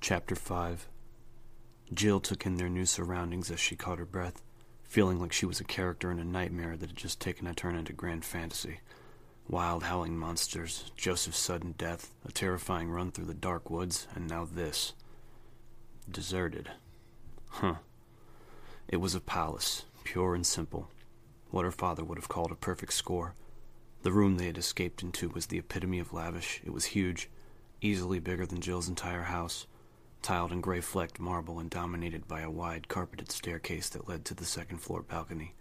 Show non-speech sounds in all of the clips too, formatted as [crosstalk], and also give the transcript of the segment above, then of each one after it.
Chapter 5 Jill took in their new surroundings as she caught her breath, feeling like she was a character in a nightmare that had just taken a turn into grand fantasy. Wild howling monsters, Joseph's sudden death, a terrifying run through the dark woods, and now this. Deserted. Huh. It was a palace, pure and simple. What her father would have called a perfect score. The room they had escaped into was the epitome of lavish. It was huge, easily bigger than Jill's entire house, tiled in gray flecked marble and dominated by a wide carpeted staircase that led to the second floor balcony.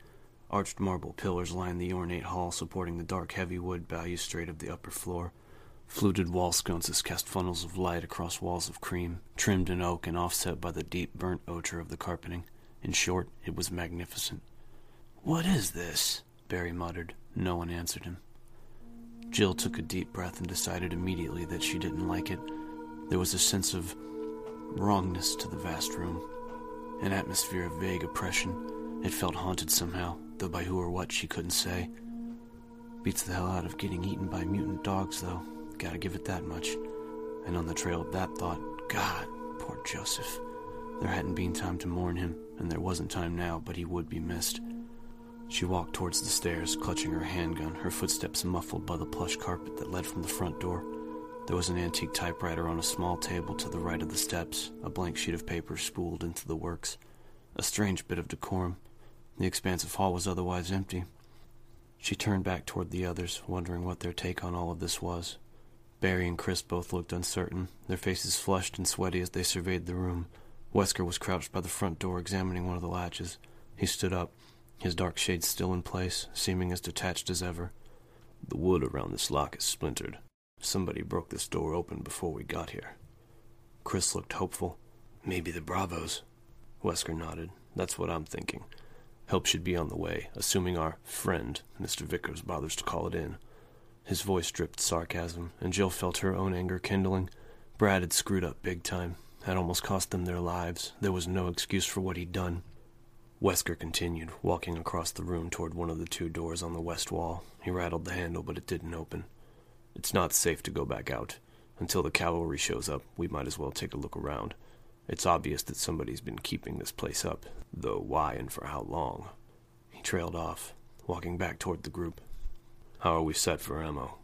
Arched marble pillars lined the ornate hall supporting the dark heavy wood balustrade of the upper floor. Fluted wall sconces cast funnels of light across walls of cream, trimmed in oak and offset by the deep burnt ochre of the carpeting. In short, it was magnificent. What is this? Barry muttered. No one answered him. Jill took a deep breath and decided immediately that she didn't like it. There was a sense of wrongness to the vast room, an atmosphere of vague oppression. It felt haunted somehow, though by who or what she couldn't say. Beats the hell out of getting eaten by mutant dogs, though. Gotta give it that much. And on the trail of that thought, God, poor Joseph. There hadn't been time to mourn him, and there wasn't time now, but he would be missed. She walked towards the stairs, clutching her handgun, her footsteps muffled by the plush carpet that led from the front door. There was an antique typewriter on a small table to the right of the steps, a blank sheet of paper spooled into the works. A strange bit of decorum. The expansive hall was otherwise empty. She turned back toward the others, wondering what their take on all of this was. Barry and Chris both looked uncertain, their faces flushed and sweaty as they surveyed the room. Wesker was crouched by the front door, examining one of the latches. He stood up, his dark shades still in place, seeming as detached as ever. The wood around this lock is splintered. Somebody broke this door open before we got here. Chris looked hopeful. Maybe the Bravos. Wesker nodded. That's what I'm thinking. Help should be on the way, assuming our friend, Mr. Vickers, bothers to call it in. His voice dripped sarcasm, and Jill felt her own anger kindling. Brad had screwed up big time, had almost cost them their lives. There was no excuse for what he'd done. Wesker continued, walking across the room toward one of the two doors on the west wall. He rattled the handle, but it didn't open. It's not safe to go back out. Until the cavalry shows up, we might as well take a look around. It's obvious that somebody's been keeping this place up, though why and for how long. He trailed off, walking back toward the group. How are we set for ammo?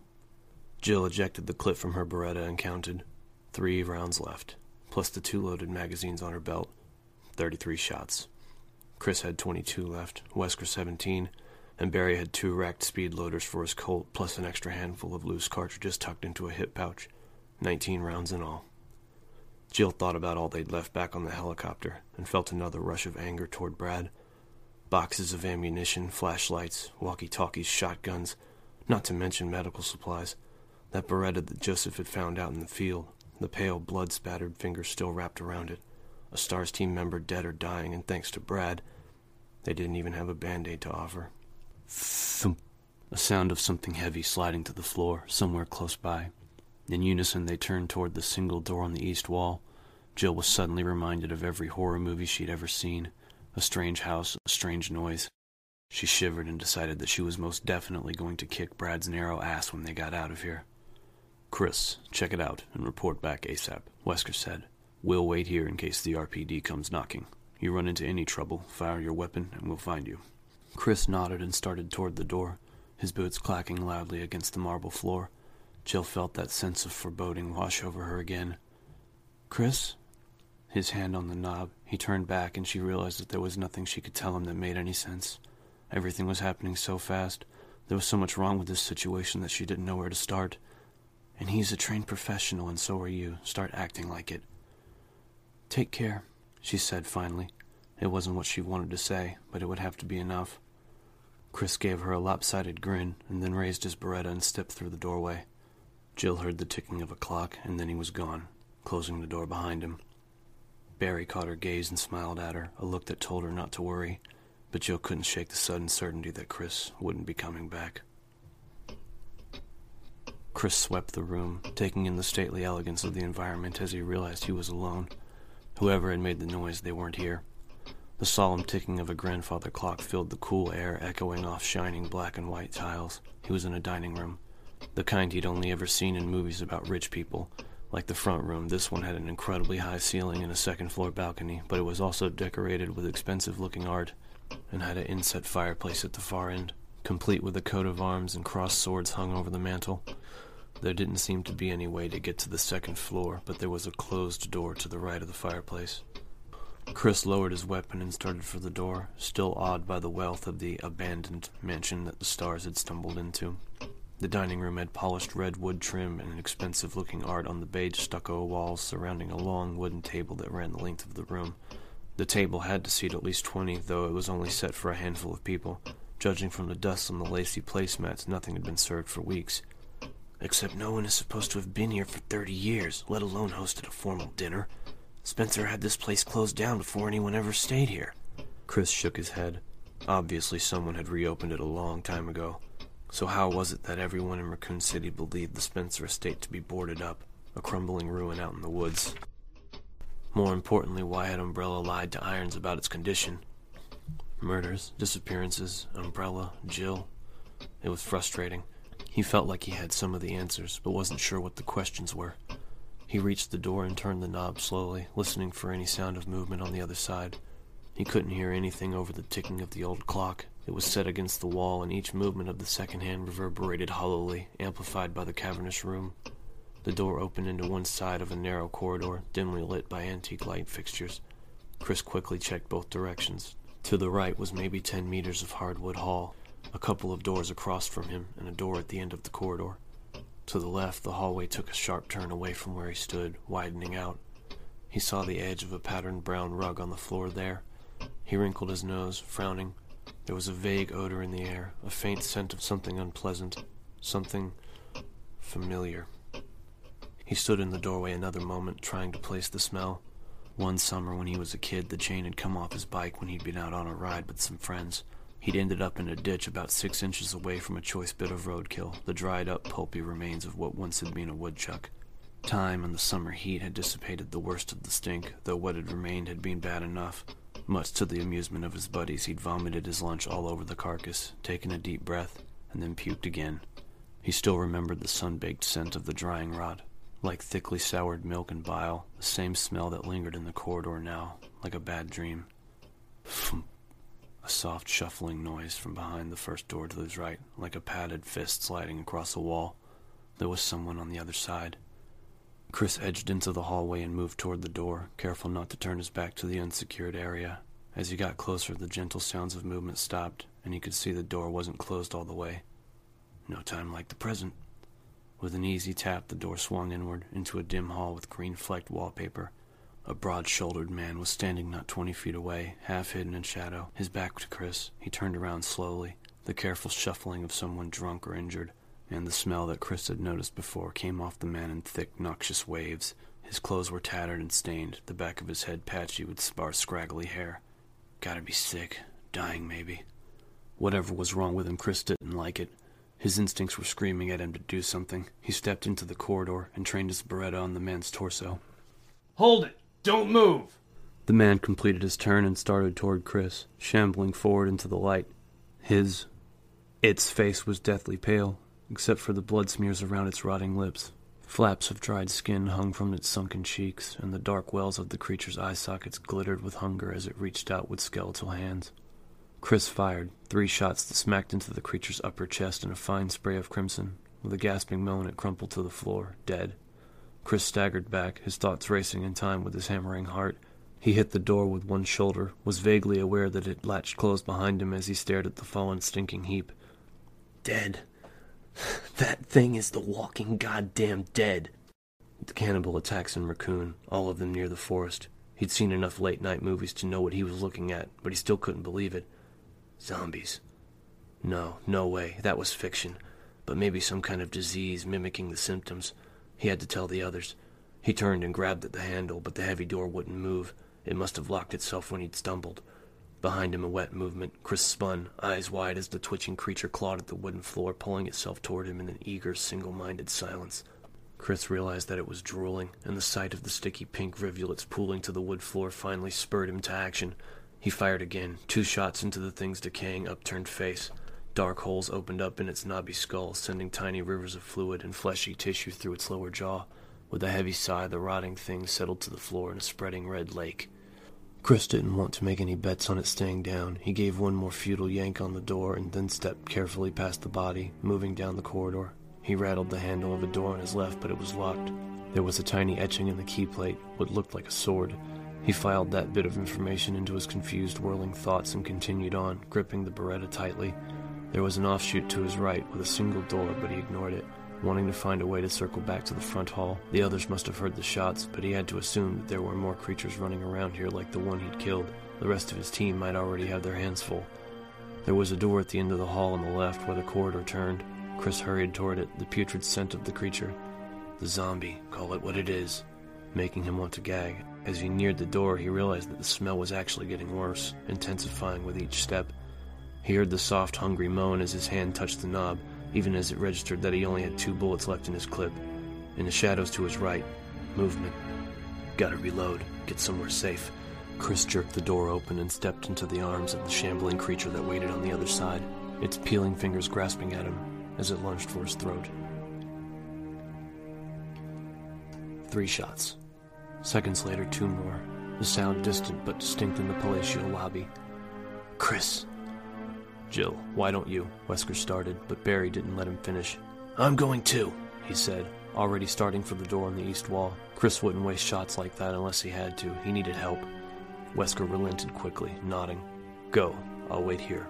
Jill ejected the clip from her Beretta and counted. Three rounds left, plus the two loaded magazines on her belt. Thirty-three shots. Chris had 22 left, Wesker 17, and Barry had two racked speed loaders for his Colt, plus an extra handful of loose cartridges tucked into a hip pouch. Nineteen rounds in all. Jill thought about all they'd left back on the helicopter and felt another rush of anger toward Brad. Boxes of ammunition, flashlights, walkie talkies, shotguns, not to mention medical supplies. That Beretta that Joseph had found out in the field, the pale, blood spattered fingers still wrapped around it. A STARS team member dead or dying, and thanks to Brad, they didn't even have a band aid to offer. Thump. A sound of something heavy sliding to the floor, somewhere close by. In unison, they turned toward the single door on the east wall. Jill was suddenly reminded of every horror movie she'd ever seen a strange house, a strange noise. She shivered and decided that she was most definitely going to kick Brad's narrow ass when they got out of here. Chris, check it out and report back ASAP, Wesker said. We'll wait here in case the RPD comes knocking. You run into any trouble, fire your weapon, and we'll find you. Chris nodded and started toward the door, his boots clacking loudly against the marble floor. Jill felt that sense of foreboding wash over her again. Chris? His hand on the knob, he turned back and she realized that there was nothing she could tell him that made any sense. Everything was happening so fast. There was so much wrong with this situation that she didn't know where to start. And he's a trained professional, and so are you. Start acting like it. Take care, she said finally. It wasn't what she wanted to say, but it would have to be enough. Chris gave her a lopsided grin and then raised his Beretta and stepped through the doorway. Jill heard the ticking of a clock, and then he was gone, closing the door behind him. Barry caught her gaze and smiled at her, a look that told her not to worry, but Jill couldn't shake the sudden certainty that Chris wouldn't be coming back. Chris swept the room, taking in the stately elegance of the environment as he realized he was alone. Whoever had made the noise, they weren't here. The solemn ticking of a grandfather clock filled the cool air, echoing off shining black and white tiles. He was in a dining room, the kind he'd only ever seen in movies about rich people, Like the front room, this one had an incredibly high ceiling and a second floor balcony, but it was also decorated with expensive looking art and had an inset fireplace at the far end, complete with a coat of arms and crossed swords hung over the mantel. There didn't seem to be any way to get to the second floor, but there was a closed door to the right of the fireplace. Chris lowered his weapon and started for the door, still awed by the wealth of the abandoned mansion that the STARS had stumbled into. The dining room had polished red wood trim and expensive looking art on the beige stucco walls surrounding a long wooden table that ran the length of the room. The table had to seat at least twenty, though it was only set for a handful of people. Judging from the dust on the lacy placemats, nothing had been served for weeks. Except no one is supposed to have been here for thirty years, let alone hosted a formal dinner. Spencer had this place closed down before anyone ever stayed here. Chris shook his head. Obviously, someone had reopened it a long time ago. So how was it that everyone in Raccoon City believed the Spencer estate to be boarded up, a crumbling ruin out in the woods? More importantly, why had Umbrella lied to Irons about its condition? Murders, disappearances, Umbrella, Jill. It was frustrating. He felt like he had some of the answers, but wasn't sure what the questions were. He reached the door and turned the knob slowly, listening for any sound of movement on the other side. He couldn't hear anything over the ticking of the old clock. It was set against the wall, and each movement of the second hand reverberated hollowly, amplified by the cavernous room. The door opened into one side of a narrow corridor, dimly lit by antique light fixtures. Chris quickly checked both directions. To the right was maybe ten meters of hardwood hall, a couple of doors across from him, and a door at the end of the corridor. To the left, the hallway took a sharp turn away from where he stood, widening out. He saw the edge of a patterned brown rug on the floor there. He wrinkled his nose, frowning. There was a vague odor in the air, a faint scent of something unpleasant, something familiar. He stood in the doorway another moment, trying to place the smell. One summer when he was a kid, the chain had come off his bike when he'd been out on a ride with some friends. He'd ended up in a ditch about six inches away from a choice bit of roadkill, the dried up, pulpy remains of what once had been a woodchuck. Time and the summer heat had dissipated the worst of the stink, though what had remained had been bad enough. Much to the amusement of his buddies, he'd vomited his lunch all over the carcass, taken a deep breath, and then puked again. He still remembered the sun-baked scent of the drying rot, like thickly soured milk and bile, the same smell that lingered in the corridor now, like a bad dream. A soft shuffling noise from behind the first door to his right, like a padded fist sliding across a wall. There was someone on the other side. Chris edged into the hallway and moved toward the door, careful not to turn his back to the unsecured area. As he got closer, the gentle sounds of movement stopped, and he could see the door wasn't closed all the way. No time like the present. With an easy tap, the door swung inward into a dim hall with green flecked wallpaper a broad-shouldered man was standing not twenty feet away, half hidden in shadow, his back to Chris. He turned around slowly. The careful shuffling of someone drunk or injured, and the smell that Chris had noticed before came off the man in thick, noxious waves. His clothes were tattered and stained, the back of his head patchy with sparse, scraggly hair. Gotta be sick. Dying, maybe. Whatever was wrong with him, Chris didn't like it. His instincts were screaming at him to do something. He stepped into the corridor and trained his Beretta on the man's torso. Hold it! Don't move! The man completed his turn and started toward Chris, shambling forward into the light. His. Its face was deathly pale, except for the blood smears around its rotting lips. Flaps of dried skin hung from its sunken cheeks, and the dark wells of the creature's eye sockets glittered with hunger as it reached out with skeletal hands. Chris fired, three shots that smacked into the creature's upper chest in a fine spray of crimson. With a gasping moan, it crumpled to the floor, dead. Chris staggered back, his thoughts racing in time with his hammering heart. He hit the door with one shoulder, was vaguely aware that it latched closed behind him as he stared at the fallen stinking heap. Dead. [sighs] that thing is the walking goddamn dead. The cannibal attacks in Raccoon, all of them near the forest. He'd seen enough late night movies to know what he was looking at, but he still couldn't believe it. Zombies. No, no way. That was fiction. But maybe some kind of disease mimicking the symptoms. He had to tell the others. He turned and grabbed at the handle, but the heavy door wouldn't move. It must have locked itself when he'd stumbled. Behind him, a wet movement. Chris spun, eyes wide as the twitching creature clawed at the wooden floor, pulling itself toward him in an eager, single-minded silence. Chris realized that it was drooling, and the sight of the sticky pink rivulets pooling to the wood floor finally spurred him to action. He fired again, two shots into the thing's decaying, upturned face. Dark holes opened up in its knobby skull, sending tiny rivers of fluid and fleshy tissue through its lower jaw. With a heavy sigh, the rotting thing settled to the floor in a spreading red lake. Chris didn't want to make any bets on it staying down. He gave one more futile yank on the door and then stepped carefully past the body, moving down the corridor. He rattled the handle of a door on his left, but it was locked. There was a tiny etching in the key plate, what looked like a sword. He filed that bit of information into his confused, whirling thoughts and continued on, gripping the Beretta tightly. There was an offshoot to his right with a single door, but he ignored it wanting to find a way to circle back to the front hall. The others must have heard the shots, but he had to assume that there were more creatures running around here like the one he'd killed. The rest of his team might already have their hands full. There was a door at the end of the hall on the left where the corridor turned. Chris hurried toward it, the putrid scent of the creature. The zombie, call it what it is, making him want to gag. As he neared the door, he realized that the smell was actually getting worse, intensifying with each step. He heard the soft, hungry moan as his hand touched the knob, even as it registered that he only had two bullets left in his clip. In the shadows to his right, movement. Gotta reload, get somewhere safe. Chris jerked the door open and stepped into the arms of the shambling creature that waited on the other side, its peeling fingers grasping at him as it lunged for his throat. Three shots. Seconds later, two more, the sound distant but distinct in the palatial lobby. Chris, Jill, why don't you? Wesker started, but Barry didn't let him finish. I'm going too, he said, already starting for the door on the east wall. Chris wouldn't waste shots like that unless he had to. He needed help. Wesker relented quickly, nodding. Go. I'll wait here.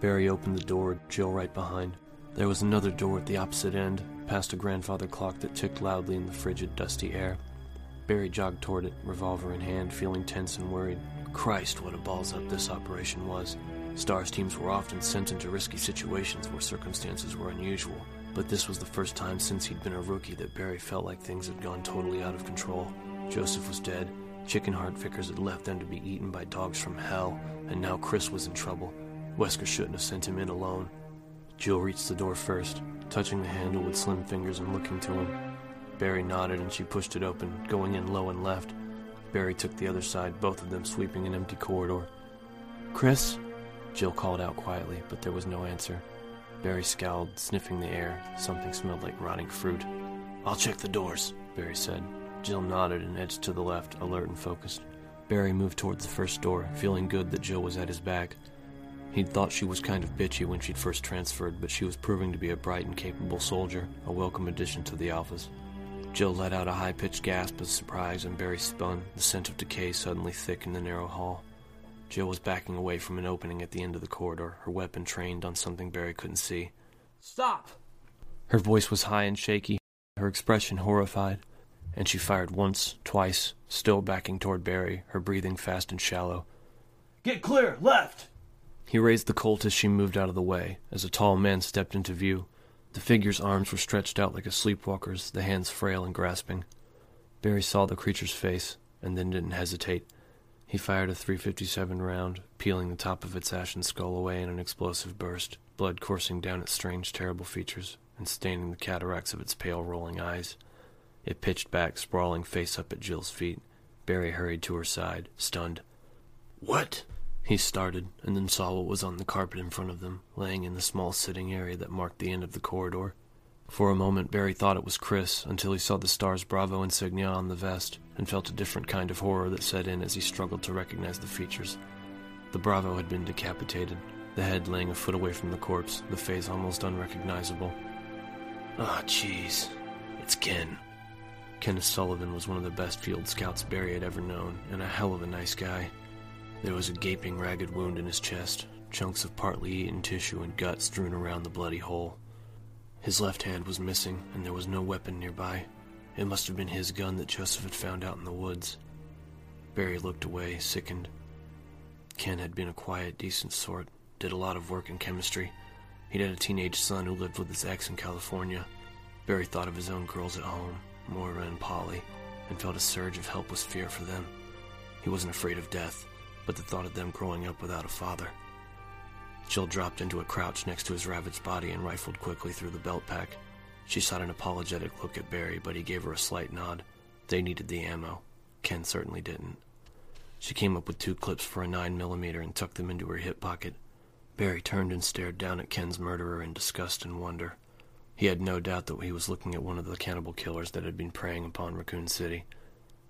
Barry opened the door, Jill right behind. There was another door at the opposite end, past a grandfather clock that ticked loudly in the frigid, dusty air. Barry jogged toward it, revolver in hand, feeling tense and worried. Christ, what a balls up this operation was. STARS teams were often sent into risky situations where circumstances were unusual, but this was the first time since he'd been a rookie that Barry felt like things had gone totally out of control. Joseph was dead, chicken heart Vickers had left them to be eaten by dogs from hell, and now Chris was in trouble. Wesker shouldn't have sent him in alone. Jill reached the door first, touching the handle with slim fingers and looking to him. Barry nodded and she pushed it open, going in low and left. Barry took the other side, both of them sweeping an empty corridor. Chris? Jill called out quietly, but there was no answer. Barry scowled, sniffing the air. Something smelled like rotting fruit. I'll check the doors, Barry said. Jill nodded and edged to the left, alert and focused. Barry moved towards the first door, feeling good that Jill was at his back. He'd thought she was kind of bitchy when she'd first transferred, but she was proving to be a bright and capable soldier, a welcome addition to the Alphas. Jill let out a high pitched gasp of surprise, and Barry spun, the scent of decay suddenly thick in the narrow hall. Jill was backing away from an opening at the end of the corridor, her weapon trained on something Barry couldn't see. Stop! Her voice was high and shaky, her expression horrified, and she fired once, twice, still backing toward Barry, her breathing fast and shallow. Get clear, left! He raised the Colt as she moved out of the way, as a tall man stepped into view. The figure's arms were stretched out like a sleepwalker's, the hands frail and grasping. Barry saw the creature's face, and then didn't hesitate. He fired a 357 round, peeling the top of its ashen skull away in an explosive burst, blood coursing down its strange, terrible features and staining the cataracts of its pale, rolling eyes. It pitched back, sprawling face up at Jill's feet. Barry hurried to her side, stunned. What? He started, and then saw what was on the carpet in front of them, laying in the small sitting area that marked the end of the corridor. For a moment, Barry thought it was Chris until he saw the STARS Bravo insignia on the vest and felt a different kind of horror that set in as he struggled to recognize the features. The Bravo had been decapitated, the head laying a foot away from the corpse, the face almost unrecognizable. Ah, oh, jeez. It's Ken. Kenneth Sullivan was one of the best field scouts Barry had ever known, and a hell of a nice guy. There was a gaping, ragged wound in his chest, chunks of partly eaten tissue and gut strewn around the bloody hole. His left hand was missing, and there was no weapon nearby. It must have been his gun that Joseph had found out in the woods. Barry looked away, sickened. Ken had been a quiet, decent sort, did a lot of work in chemistry. He'd had a teenage son who lived with his ex in California. Barry thought of his own girls at home, Moira and Polly, and felt a surge of helpless fear for them. He wasn't afraid of death, but the thought of them growing up without a father Jill dropped into a crouch next to his ravaged body and rifled quickly through the belt pack. She shot an apologetic look at Barry, but he gave her a slight nod. They needed the ammo. Ken certainly didn't. She came up with two clips for a 9 millimeter and tucked them into her hip pocket. Barry turned and stared down at Ken's murderer in disgust and wonder. He had no doubt that he was looking at one of the cannibal killers that had been preying upon Raccoon City.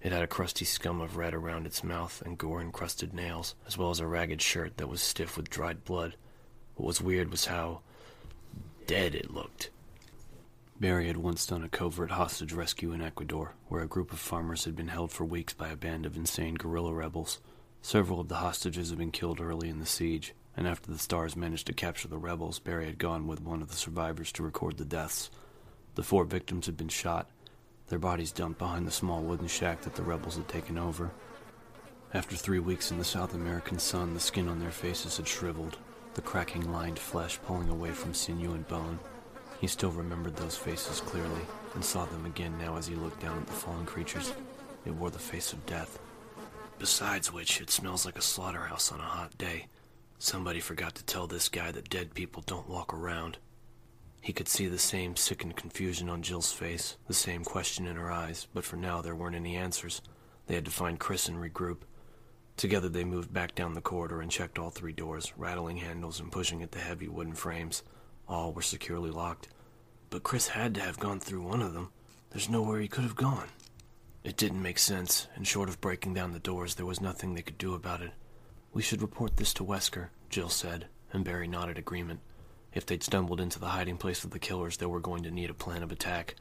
It had a crusty scum of red around its mouth and gore-encrusted nails, as well as a ragged shirt that was stiff with dried blood. What was weird was how dead it looked. Barry had once done a covert hostage rescue in Ecuador, where a group of farmers had been held for weeks by a band of insane guerrilla rebels. Several of the hostages had been killed early in the siege, and after the STARS managed to capture the rebels, Barry had gone with one of the survivors to record the deaths. The four victims had been shot, their bodies dumped behind the small wooden shack that the rebels had taken over. After three weeks in the South American sun, the skin on their faces had shriveled, the cracking lined flesh pulling away from sinew and bone. He still remembered those faces clearly, and saw them again now as he looked down at the fallen creatures. It wore the face of death. Besides which, it smells like a slaughterhouse on a hot day. Somebody forgot to tell this guy that dead people don't walk around. He could see the same sickened confusion on Jill's face, the same question in her eyes, but for now there weren't any answers. They had to find Chris and regroup. Together they moved back down the corridor and checked all three doors, rattling handles and pushing at the heavy wooden frames. All were securely locked. But Chris had to have gone through one of them. There's nowhere he could have gone. It didn't make sense, and short of breaking down the doors, there was nothing they could do about it. We should report this to Wesker, Jill said, and Barry nodded agreement. If they'd stumbled into the hiding place of the killers, they were going to need a plan of attack.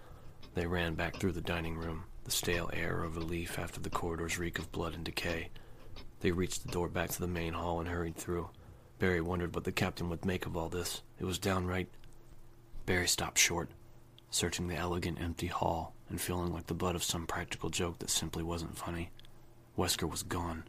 They ran back through the dining room, the stale air of relief after the corridor's reek of blood and decay. They reached the door back to the main hall and hurried through. Barry wondered what the captain would make of all this. It was downright. Barry stopped short, searching the elegant, empty hall and feeling like the butt of some practical joke that simply wasn't funny. Wesker was gone.